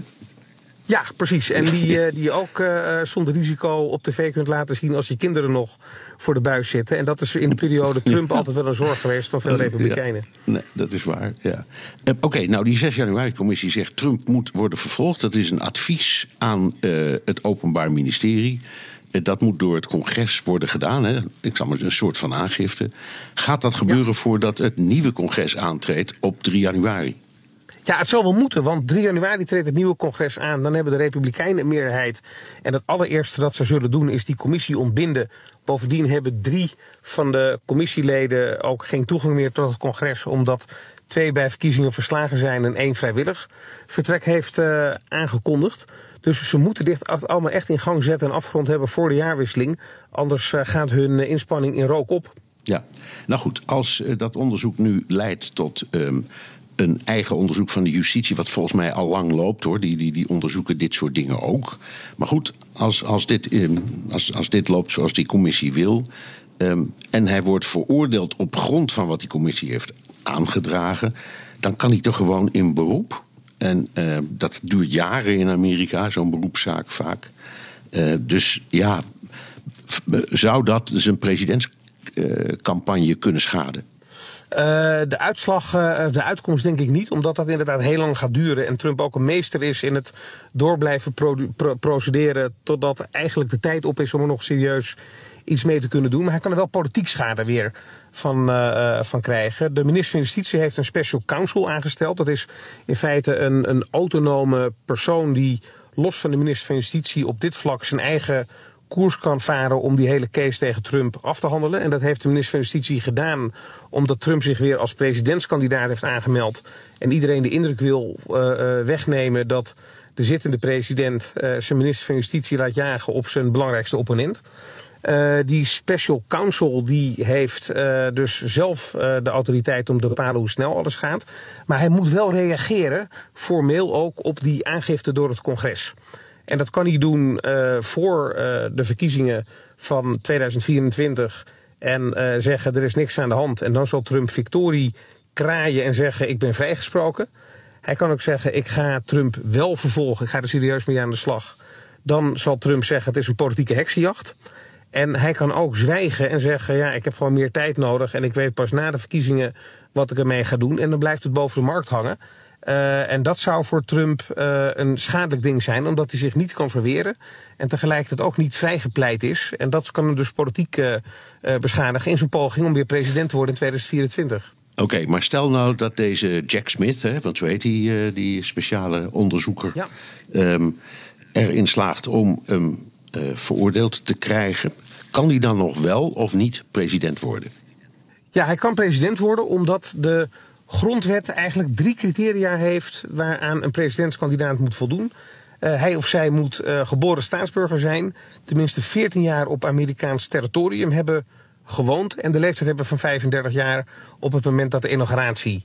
Ja, precies. En die, *laughs* uh, die je ook uh, zonder risico op tv kunt laten zien als je kinderen nog voor de buis zitten. En dat is in de periode *laughs* Trump altijd wel een zorg geweest van veel republikeinen. Ja, nee, dat is waar, ja. Oké, okay, nou die 6 januari-commissie zegt Trump moet worden vervolgd. Dat is een advies aan het Openbaar Ministerie. dat moet door het congres worden gedaan. Hè? Ik zal maar een soort van aangifte. Gaat dat gebeuren voordat het nieuwe congres aantreedt op 3 januari? Ja, het zal wel moeten, want 3 januari treedt het nieuwe congres aan. Dan hebben de Republikeinen een meerderheid. En het allereerste dat ze zullen doen is die commissie ontbinden. Bovendien hebben drie van de commissieleden ook geen toegang meer tot het congres, omdat twee bij verkiezingen verslagen zijn en één vrijwillig vertrek heeft uh, aangekondigd. Dus ze moeten dit allemaal echt in gang zetten en afgerond hebben voor de jaarwisseling. Anders uh, gaat hun uh, inspanning in rook op. Ja, nou goed, als dat onderzoek nu leidt tot um, een eigen onderzoek van de justitie, wat volgens mij al lang loopt hoor. Die, die, die onderzoeken dit soort dingen ook. Maar goed, als, als, dit, um, als, als dit loopt zoals die commissie wil. Um, en hij wordt veroordeeld op grond van wat die commissie heeft aangedragen, dan kan hij toch gewoon in beroep. En uh, dat duurt jaren in Amerika, zo'n beroepszaak vaak. Uh, dus ja, zou dat zijn presidentscampagne kunnen schaden? Uh, de uitslag, de uitkomst denk ik niet, omdat dat inderdaad heel lang gaat duren. En Trump ook een meester is in het door blijven pro pro procederen. totdat eigenlijk de tijd op is om er nog serieus iets mee te kunnen doen. Maar hij kan er wel politiek schade weer van, uh, van krijgen. De minister van Justitie heeft een special counsel aangesteld. Dat is in feite een, een autonome persoon die los van de minister van Justitie op dit vlak zijn eigen koers kan varen om die hele case tegen Trump af te handelen. En dat heeft de minister van Justitie gedaan omdat Trump zich weer als presidentskandidaat heeft aangemeld. En iedereen de indruk wil uh, uh, wegnemen dat de zittende president uh, zijn minister van Justitie laat jagen op zijn belangrijkste opponent. Die special counsel die heeft dus zelf de autoriteit om te bepalen hoe snel alles gaat. Maar hij moet wel reageren, formeel ook, op die aangifte door het congres. En dat kan hij doen voor de verkiezingen van 2024 en zeggen er is niks aan de hand. En dan zal Trump victorie kraaien en zeggen ik ben vrijgesproken. Hij kan ook zeggen ik ga Trump wel vervolgen, ik ga er serieus mee aan de slag. Dan zal Trump zeggen het is een politieke heksenjacht. En hij kan ook zwijgen en zeggen: Ja, ik heb gewoon meer tijd nodig. En ik weet pas na de verkiezingen wat ik ermee ga doen. En dan blijft het boven de markt hangen. Uh, en dat zou voor Trump uh, een schadelijk ding zijn, omdat hij zich niet kan verweren. En tegelijkertijd ook niet vrijgepleit is. En dat kan hem dus politiek uh, beschadigen in zijn poging om weer president te worden in 2024. Oké, okay, maar stel nou dat deze Jack Smith, hè, want zo heet die, die speciale onderzoeker, ja. um, erin slaagt om hem veroordeeld te krijgen. Kan hij dan nog wel of niet president worden? Ja, hij kan president worden omdat de grondwet eigenlijk drie criteria heeft waaraan een presidentskandidaat moet voldoen. Uh, hij of zij moet uh, geboren staatsburger zijn, tenminste 14 jaar op Amerikaans territorium hebben gewoond en de leeftijd hebben van 35 jaar op het moment dat de inauguratie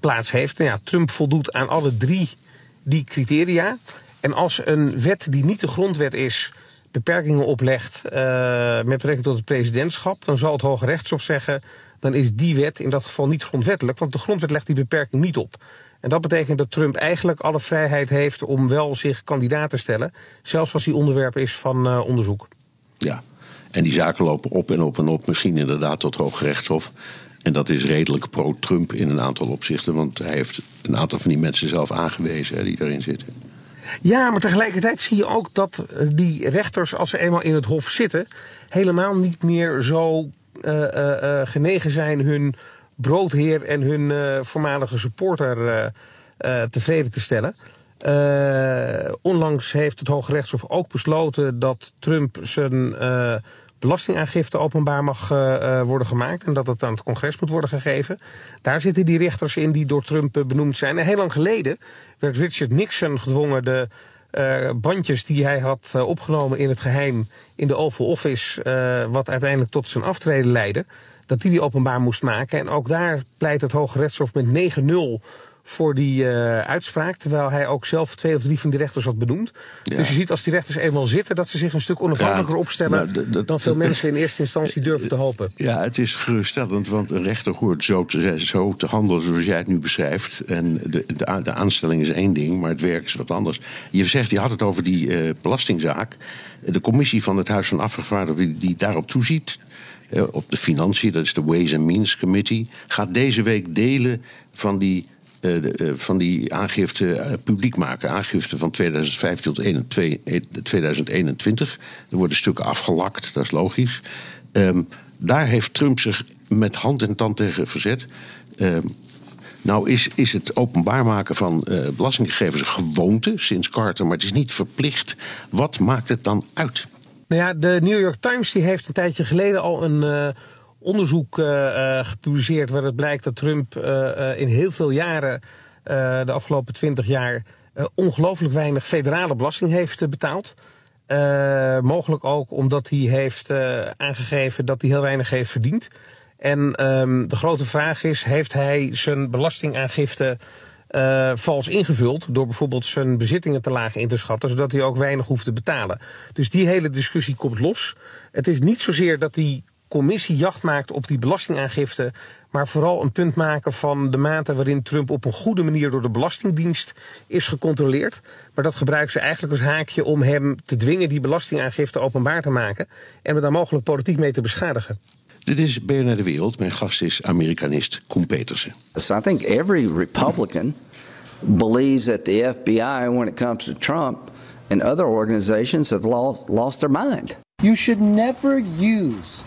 plaats heeft. Nou ja, Trump voldoet aan alle drie die criteria. En als een wet die niet de grondwet is, beperkingen oplegt uh, met betrekking tot het presidentschap, dan zal het Hoge Rechtshof zeggen, dan is die wet in dat geval niet grondwettelijk, want de grondwet legt die beperking niet op. En dat betekent dat Trump eigenlijk alle vrijheid heeft om wel zich kandidaat te stellen, zelfs als hij onderwerp is van uh, onderzoek. Ja, en die zaken lopen op en op en op, misschien inderdaad tot Hoge Rechtshof. En dat is redelijk pro-Trump in een aantal opzichten, want hij heeft een aantal van die mensen zelf aangewezen hè, die daarin zitten. Ja, maar tegelijkertijd zie je ook dat die rechters, als ze eenmaal in het hof zitten, helemaal niet meer zo genegen zijn hun broodheer en hun voormalige supporter tevreden te stellen. onlangs heeft het Hoge Rechtshof ook besloten dat Trump zijn belastingaangifte openbaar mag worden gemaakt en dat het aan het congres moet worden gegeven. Daar zitten die rechters in die door Trump benoemd zijn. En heel lang geleden werd Richard Nixon gedwongen de uh, bandjes die hij had opgenomen in het geheim in de Oval Office, wat uiteindelijk tot zijn aftreden leidde, dat die die openbaar moest maken. En ook daar pleit het Hoge Rechtshof met 9-0 voor die uh, uitspraak. Terwijl hij ook zelf twee of drie van die rechters had benoemd. Ja. Dus je ziet als die rechters eenmaal zitten... dat ze zich een stuk onafhankelijker ja, opstellen... Nou, dan veel mensen in eerste instantie durven te hopen. Ja, het is geruststellend, want een rechter hoort zo te, zo te handelen zoals jij het nu beschrijft. En de, de, de aanstelling is één ding, maar het werk is wat anders. Je zegt, je had het over die uh, belastingzaak. De commissie van het Huis van Afgevaardigden die, die daarop toeziet op de financiën, dat is de Ways and Means Committee, gaat deze week delen van die van die aangifte publiek maken. Aangifte van 2005 tot 2021. Er worden stukken afgelakt, dat is logisch. Ehm, daar heeft Trump zich met hand en tand tegen verzet. Ehm, nou is, is het openbaar maken van uh, belastinggegevens een gewoonte sinds Carter, maar het is niet verplicht. Wat maakt het dan uit? Nou ja, de New York Times die heeft een tijdje geleden al een onderzoek uh, gepubliceerd waaruit blijkt dat Trump in heel veel jaren, de afgelopen twintig jaar, ongelooflijk weinig federale belasting heeft betaald. mogelijk ook omdat hij heeft aangegeven dat hij heel weinig heeft verdiend. En um, de grote vraag is, heeft hij zijn belastingaangifte vals ingevuld door bijvoorbeeld zijn bezittingen te laag in te schatten, zodat hij ook weinig hoeft te betalen. Dus die hele discussie komt los. Het is niet zozeer dat die commissie jacht maakt op die belastingaangifte, maar vooral een punt maken van de mate waarin Trump op een goede manier door de Belastingdienst is gecontroleerd. Maar dat gebruiken ze eigenlijk als haakje om hem te dwingen die belastingaangifte openbaar te maken en we daar mogelijk politiek mee te beschadigen. Dit is BNR De Wereld. Mijn gast is Amerikanist Koen Petersen. So I think every Republican believes that the FBI, when it comes to Trump and other organizations, have lost, lost their mind. You should never use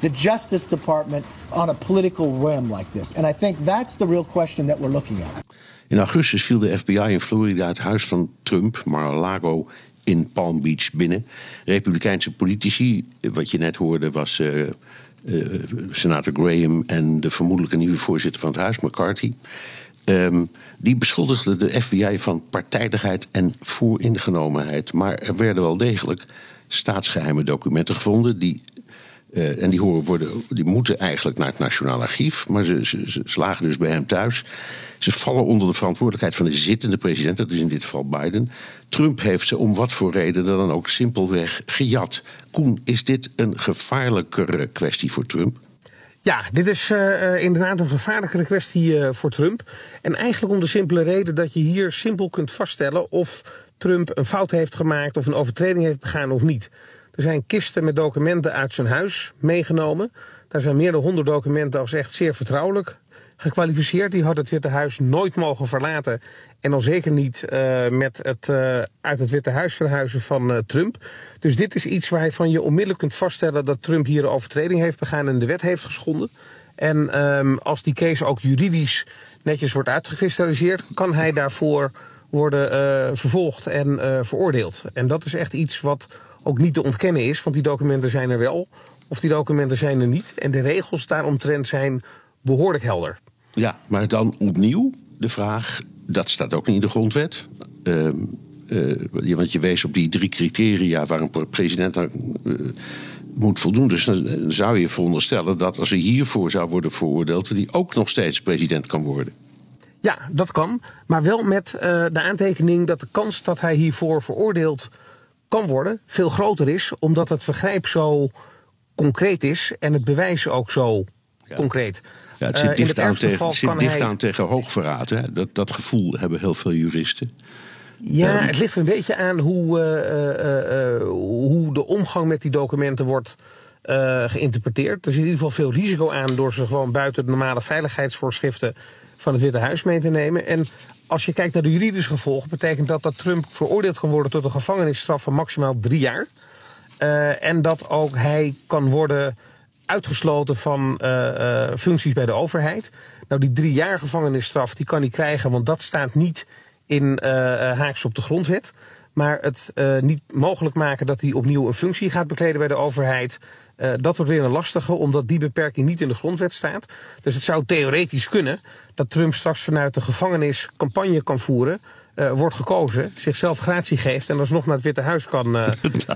the Justice Department on a political realm like this. And I think that's the real question that we're looking at. In augustus viel de FBI in Florida het huis van Trump, Mar-a-Lago, in Palm Beach binnen. Republikeinse politici, wat je net hoorde, was uh, uh, senator Graham en de vermoedelijke nieuwe voorzitter van het huis, McCarthy. Um, die beschuldigden de FBI van partijdigheid en vooringenomenheid. Maar er werden wel degelijk staatsgeheime documenten gevonden die uh, en die, horen worden, die moeten eigenlijk naar het Nationaal Archief. Maar ze, slagen dus bij hem thuis. Ze vallen onder de verantwoordelijkheid van de zittende president, dat is in dit geval Biden. Trump heeft ze om wat voor reden dan ook simpelweg gejat. Koen, is dit een gevaarlijkere kwestie voor Trump? Ja, dit is uh, inderdaad een gevaarlijkere kwestie voor Trump. En eigenlijk om de simpele reden dat je hier simpel kunt vaststellen of Trump een fout heeft gemaakt of een overtreding heeft begaan of niet. Er zijn kisten met documenten uit zijn huis meegenomen. Daar zijn meer dan honderd documenten als echt zeer vertrouwelijk gekwalificeerd. Die had het Witte Huis nooit mogen verlaten. En al zeker niet uh, met het uh, uit het Witte Huis verhuizen van uh, Trump. Dus dit is iets waarvan je onmiddellijk kunt vaststellen dat Trump hier een overtreding heeft begaan en de wet heeft geschonden. En um, als die case ook juridisch netjes wordt uitgekristalliseerd, kan hij daarvoor worden vervolgd en veroordeeld. En dat is echt iets wat ook niet te ontkennen is, want die documenten zijn er wel. Of die documenten zijn er niet. En de regels daaromtrent zijn behoorlijk helder. Ja, maar dan opnieuw de vraag, dat staat ook niet in de grondwet. Uh, uh, want je wees op die drie criteria waar een president dan uh, moet voldoen. Dus dan zou je veronderstellen dat als hij hiervoor zou worden veroordeeld, hij ook nog steeds president kan worden. Ja, dat kan. Maar wel met de aantekening dat de kans dat hij hiervoor veroordeeld kan worden veel groter is, omdat het vergrijp zo concreet is en het bewijs ook zo ja. concreet. Ja, het zit uh, dicht, aan tegen, zit dicht hij... aan tegen hoogverraad. Hè? Dat, dat gevoel hebben heel veel juristen. Ja, um, het ligt er een beetje aan hoe, uh, uh, hoe de omgang met die documenten wordt geïnterpreteerd. Er zit in ieder geval veel risico aan door ze gewoon buiten de normale veiligheidsvoorschriften van het Witte Huis mee te nemen. En als je kijkt naar de juridische gevolgen, betekent dat dat Trump veroordeeld kan worden tot een gevangenisstraf van maximaal drie jaar. en dat ook hij kan worden uitgesloten van uh, uh, functies bij de overheid. Nou, die drie jaar gevangenisstraf die kan hij krijgen, want dat staat niet in uh, haaks op de grondwet. Maar het niet mogelijk maken dat hij opnieuw een functie gaat bekleden bij de overheid. Dat wordt weer een lastige, omdat die beperking niet in de grondwet staat. Dus het zou theoretisch kunnen dat Trump straks vanuit de gevangenis campagne kan voeren uh, wordt gekozen, zichzelf gratie geeft en alsnog naar het Witte Huis kan *laughs* uh,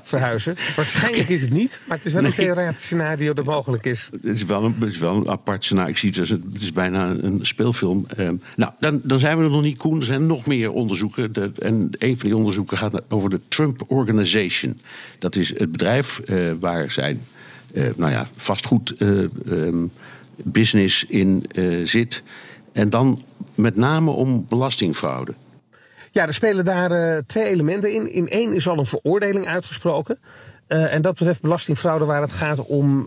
verhuizen. Waarschijnlijk is het niet, maar het is wel een theoretisch scenario dat mogelijk is. Het is wel een, het is wel een apart scenario. Ik zie het, het, is bijna een speelfilm. Uh, nou, dan, dan zijn we er nog niet, Koen. Er zijn nog meer onderzoeken. De, en een van die onderzoeken gaat over de Trump Organization. Dat is het bedrijf waar zijn nou ja, vastgoed um, business in zit. En dan met name om belastingfraude. Ja, er spelen daar twee elementen in. In één is al een veroordeling uitgesproken. En dat betreft belastingfraude waar het gaat om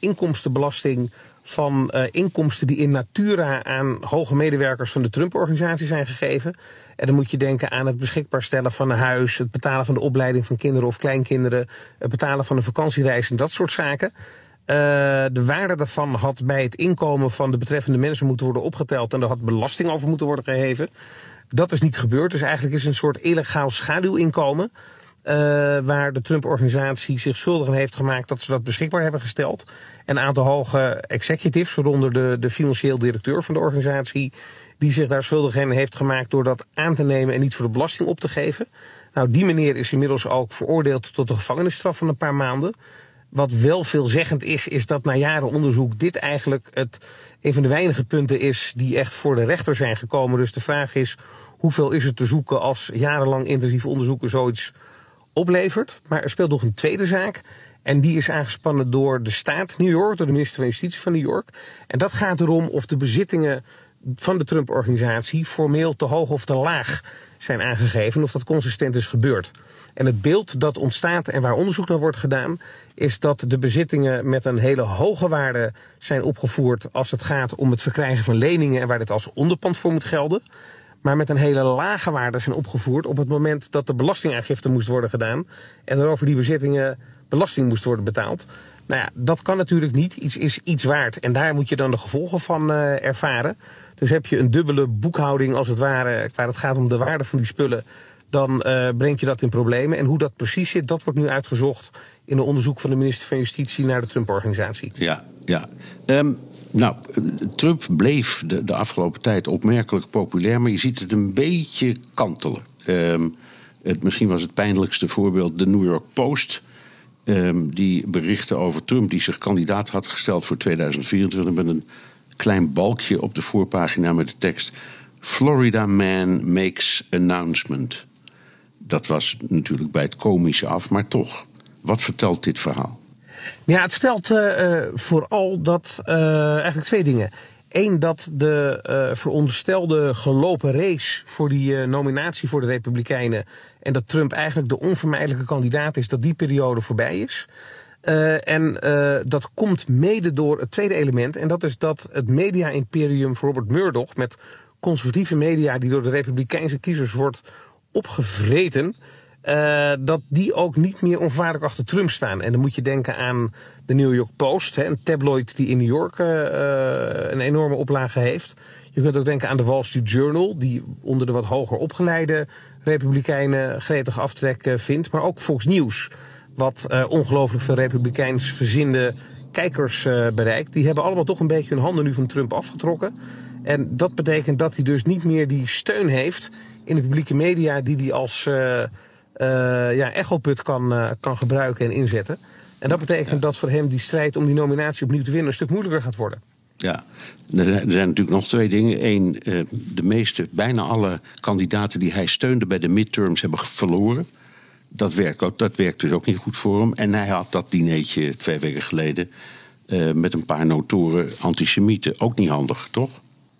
inkomstenbelasting van inkomsten die in natura aan hoge medewerkers van de Trump-organisatie zijn gegeven. En dan moet je denken aan het beschikbaar stellen van een huis, het betalen van de opleiding van kinderen of kleinkinderen, het betalen van een vakantiereis en dat soort zaken. Uh, de waarde daarvan had bij het inkomen van de betreffende mensen moeten worden opgeteld en er had belasting over moeten worden geheven. Dat is niet gebeurd, dus eigenlijk is het een soort illegaal schaduwinkomen. Uh, waar de Trump-organisatie zich schuldig aan heeft gemaakt dat ze dat beschikbaar hebben gesteld. En een aantal hoge executives, waaronder de, de financieel directeur van de organisatie, die zich daar schuldig aan heeft gemaakt door dat aan te nemen en niet voor de belasting op te geven. Nou, die meneer is inmiddels ook veroordeeld tot een gevangenisstraf van een paar maanden. Wat wel veelzeggend is, is dat na jaren onderzoek dit eigenlijk het, een van de weinige punten is die echt voor de rechter zijn gekomen. Dus de vraag is, hoeveel is er te zoeken als jarenlang intensief onderzoeken zoiets oplevert? Maar er speelt nog een tweede zaak. En die is aangespannen door de staat New York, door de minister van Justitie van New York. En dat gaat erom of de bezittingen van de Trump-organisatie formeel te hoog of te laag zijn aangegeven. Of dat consistent is gebeurd. En het beeld dat ontstaat en waar onderzoek naar wordt gedaan, is dat de bezittingen met een hele hoge waarde zijn opgevoerd als het gaat om het verkrijgen van leningen en waar dit als onderpand voor moet gelden. Maar met een hele lage waarde zijn opgevoerd op het moment dat de belastingaangifte moest worden gedaan en er over die bezittingen belasting moest worden betaald. Nou ja, dat kan natuurlijk niet. Iets is iets waard. En daar moet je dan de gevolgen van uh, ervaren. Dus heb je een dubbele boekhouding als het ware, waar het gaat om de waarde van die spullen, dan uh, brengt je dat in problemen. En hoe dat precies zit, dat wordt nu uitgezocht in een onderzoek van de minister van Justitie naar de Trump-organisatie. Ja, ja. Um, nou, Trump bleef de, de, afgelopen tijd opmerkelijk populair, maar je ziet het een beetje kantelen. Um, het, misschien was het pijnlijkste voorbeeld de New York Post. Um, die berichten over Trump, die zich kandidaat had gesteld voor 2024 met een klein balkje op de voorpagina met de tekst: Florida man makes announcement. Dat was natuurlijk bij het komische af, maar toch. Wat vertelt dit verhaal? Ja, het vertelt uh, vooral dat uh, eigenlijk twee dingen. Eén, dat de veronderstelde gelopen race voor die nominatie voor de Republikeinen. en dat Trump eigenlijk de onvermijdelijke kandidaat is, dat die periode voorbij is. Uh, en uh, dat komt mede door het tweede element. En dat is dat het media-imperium van Robert Murdoch. met conservatieve media die door de Republikeinse kiezers wordt opgevreten. Uh, dat die ook niet meer onvaardig achter Trump staan. En dan moet je denken aan de New York Post, hè, een tabloid die in New York een enorme oplage heeft. Je kunt ook denken aan de Wall Street Journal, die onder de wat hoger opgeleide Republikeinen gretig aftrek vindt. Maar ook Fox News wat uh, ongelooflijk veel republikeins gezinde kijkers uh, bereikt. Die hebben allemaal toch een beetje hun handen nu van Trump afgetrokken. En dat betekent dat hij dus niet meer die steun heeft in de publieke media die hij als uh, ja, echoput kan, kan gebruiken en inzetten. En dat betekent dat voor hem die strijd om die nominatie opnieuw te winnen een stuk moeilijker gaat worden. Ja, er zijn natuurlijk nog twee dingen. Eén, de meeste, bijna alle kandidaten die hij steunde bij de midterms hebben verloren. Dat werkt, ook, dat werkt dus ook niet goed voor hem. En hij had dat dineetje twee weken geleden uh, met een paar notoren antisemieten. Ook niet handig, toch?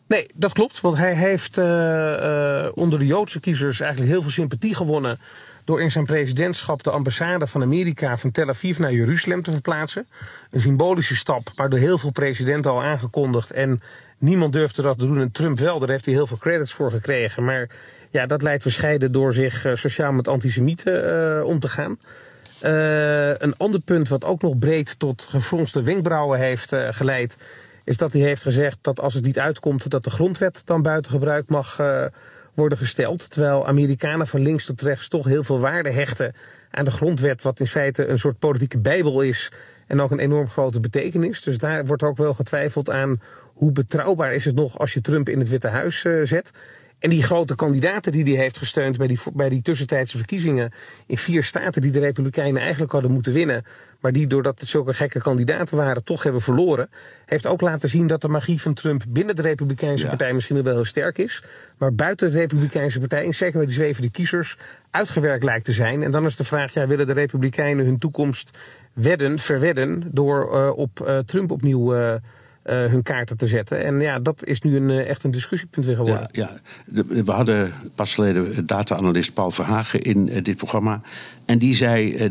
Nee, dat klopt. Want hij heeft uh, uh, onder de Joodse kiezers eigenlijk heel veel sympathie gewonnen. door in zijn presidentschap de ambassade van Amerika van Tel Aviv naar Jeruzalem te verplaatsen. Een symbolische stap, maar door heel veel presidenten al aangekondigd. En niemand durfde dat te doen. En Trump wel, daar heeft hij heel veel credits voor gekregen. Maar ja, dat leidt verscheiden door zich uh, sociaal met antisemieten uh, om te gaan. Uh, een ander punt wat ook nog breed tot gefronste wenkbrauwen heeft geleid... is dat hij heeft gezegd dat als het niet uitkomt... dat de grondwet dan buiten gebruik mag worden gesteld. Terwijl Amerikanen van links tot rechts toch heel veel waarde hechten aan de grondwet... wat in feite een soort politieke bijbel is en ook een enorm grote betekenis. Dus daar wordt ook wel getwijfeld aan hoe betrouwbaar is het nog als je Trump in het Witte Huis zet... En die grote kandidaten die hij heeft gesteund bij die, bij die tussentijdse verkiezingen in vier staten die de Republikeinen eigenlijk hadden moeten winnen, maar die doordat het zulke gekke kandidaten waren toch hebben verloren, heeft ook laten zien dat de magie van Trump binnen de Republikeinse partij misschien wel heel sterk is, maar buiten de Republikeinse partij, en zeker bij die zwevende kiezers, uitgewerkt lijkt te zijn. En dan is de vraag, ja, willen de Republikeinen hun toekomst wedden, verwedden door uh, op uh, Trump opnieuw uh, hun kaarten te zetten. En ja, dat is nu een, echt een discussiepunt weer geworden. Ja, ja. we hadden pas geleden data-analyst Paul Verhagen in uh, dit programma. En die zei,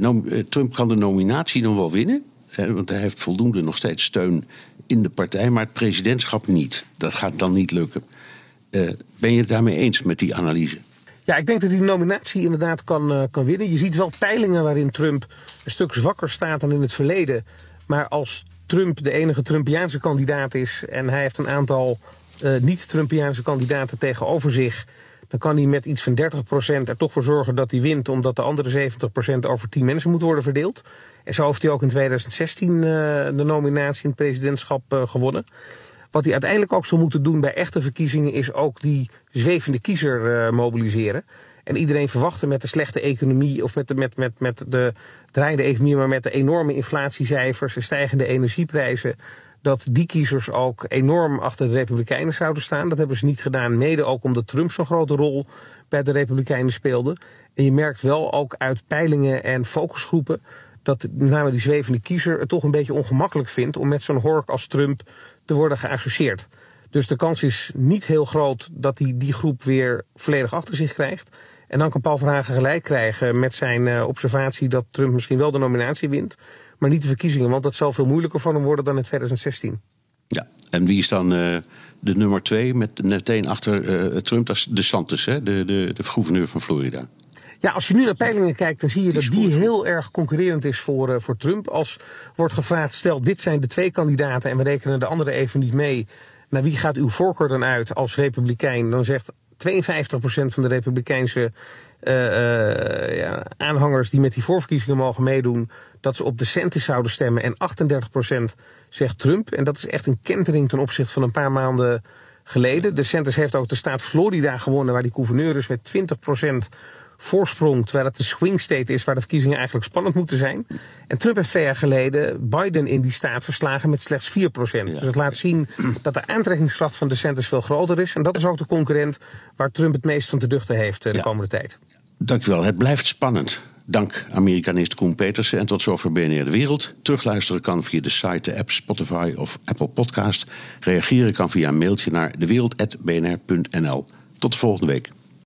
Trump kan de nominatie nog wel winnen. want hij heeft voldoende nog steeds steun in de partij, maar het presidentschap niet. Dat gaat dan niet lukken. Uh, ben je het daarmee eens met die analyse? Ja, ik denk dat hij de nominatie inderdaad kan, uh, kan winnen. Je ziet wel peilingen waarin Trump een stuk zwakker staat dan in het verleden. Maar als Trump de enige Trumpiaanse kandidaat is en hij heeft een aantal uh, niet-Trumpiaanse kandidaten tegenover zich, dan kan hij met iets van 30% er toch voor zorgen dat hij wint, omdat de andere 70% over 10 mensen moet worden verdeeld. En zo heeft hij ook in 2016 uh, de nominatie in het presidentschap uh, gewonnen. Wat hij uiteindelijk ook zal moeten doen bij echte verkiezingen is ook die zwevende kiezer mobiliseren. En iedereen verwachtte met de slechte economie of met de, met, met, met de draaiende economie, maar met de enorme inflatiecijfers en stijgende energieprijzen, dat die kiezers ook enorm achter de Republikeinen zouden staan. Dat hebben ze niet gedaan, mede ook omdat Trump zo'n grote rol bij de Republikeinen speelde. En je merkt wel ook uit peilingen en focusgroepen dat met name die zwevende kiezer het toch een beetje ongemakkelijk vindt om met zo'n hork als Trump te worden geassocieerd. Dus de kans is niet heel groot dat hij die groep weer volledig achter zich krijgt. En dan kan Paul Verhagen gelijk krijgen met zijn uh, observatie dat Trump misschien wel de nominatie wint, maar niet de verkiezingen. Want dat zal veel moeilijker voor hem worden dan in 2016. Ja, en wie is dan uh, de nummer twee met meteen achter uh, Trump? Dat is de Santos, hè? De, de, de gouverneur van Florida. Ja, als je nu naar peilingen kijkt, dan zie je dat die heel erg concurrerend is voor, uh, voor Trump. Als wordt gevraagd, stel dit zijn de twee kandidaten en we rekenen de andere even niet mee. Naar wie gaat uw voorkeur dan uit als republikein? Dan zegt 52% van de republikeinse uh, uh, ja, aanhangers die met die voorverkiezingen mogen meedoen, dat ze op de Centis zouden stemmen. En 38% zegt Trump. En dat is echt een kentering ten opzichte van een paar maanden geleden. De Centis heeft ook de staat Florida gewonnen, waar die gouverneur is met 20% voorsprong, terwijl het de swing state is waar de verkiezingen eigenlijk spannend moeten zijn. En Trump heeft twee jaar geleden Biden in die staat verslagen met slechts 4%. Ja. Dus het laat zien dat de aantrekkingskracht van de centers veel groter is. En dat is ook de concurrent waar Trump het meest van te duchten heeft de ja. komende tijd. Dankjewel. Het blijft spannend. Dank Amerikanist Koen Petersen. En tot zover BNR De Wereld. Terugluisteren kan via de site, de app Spotify of Apple Podcast. Reageren kan via een mailtje naar dewereld.bnr.nl. Tot de volgende week.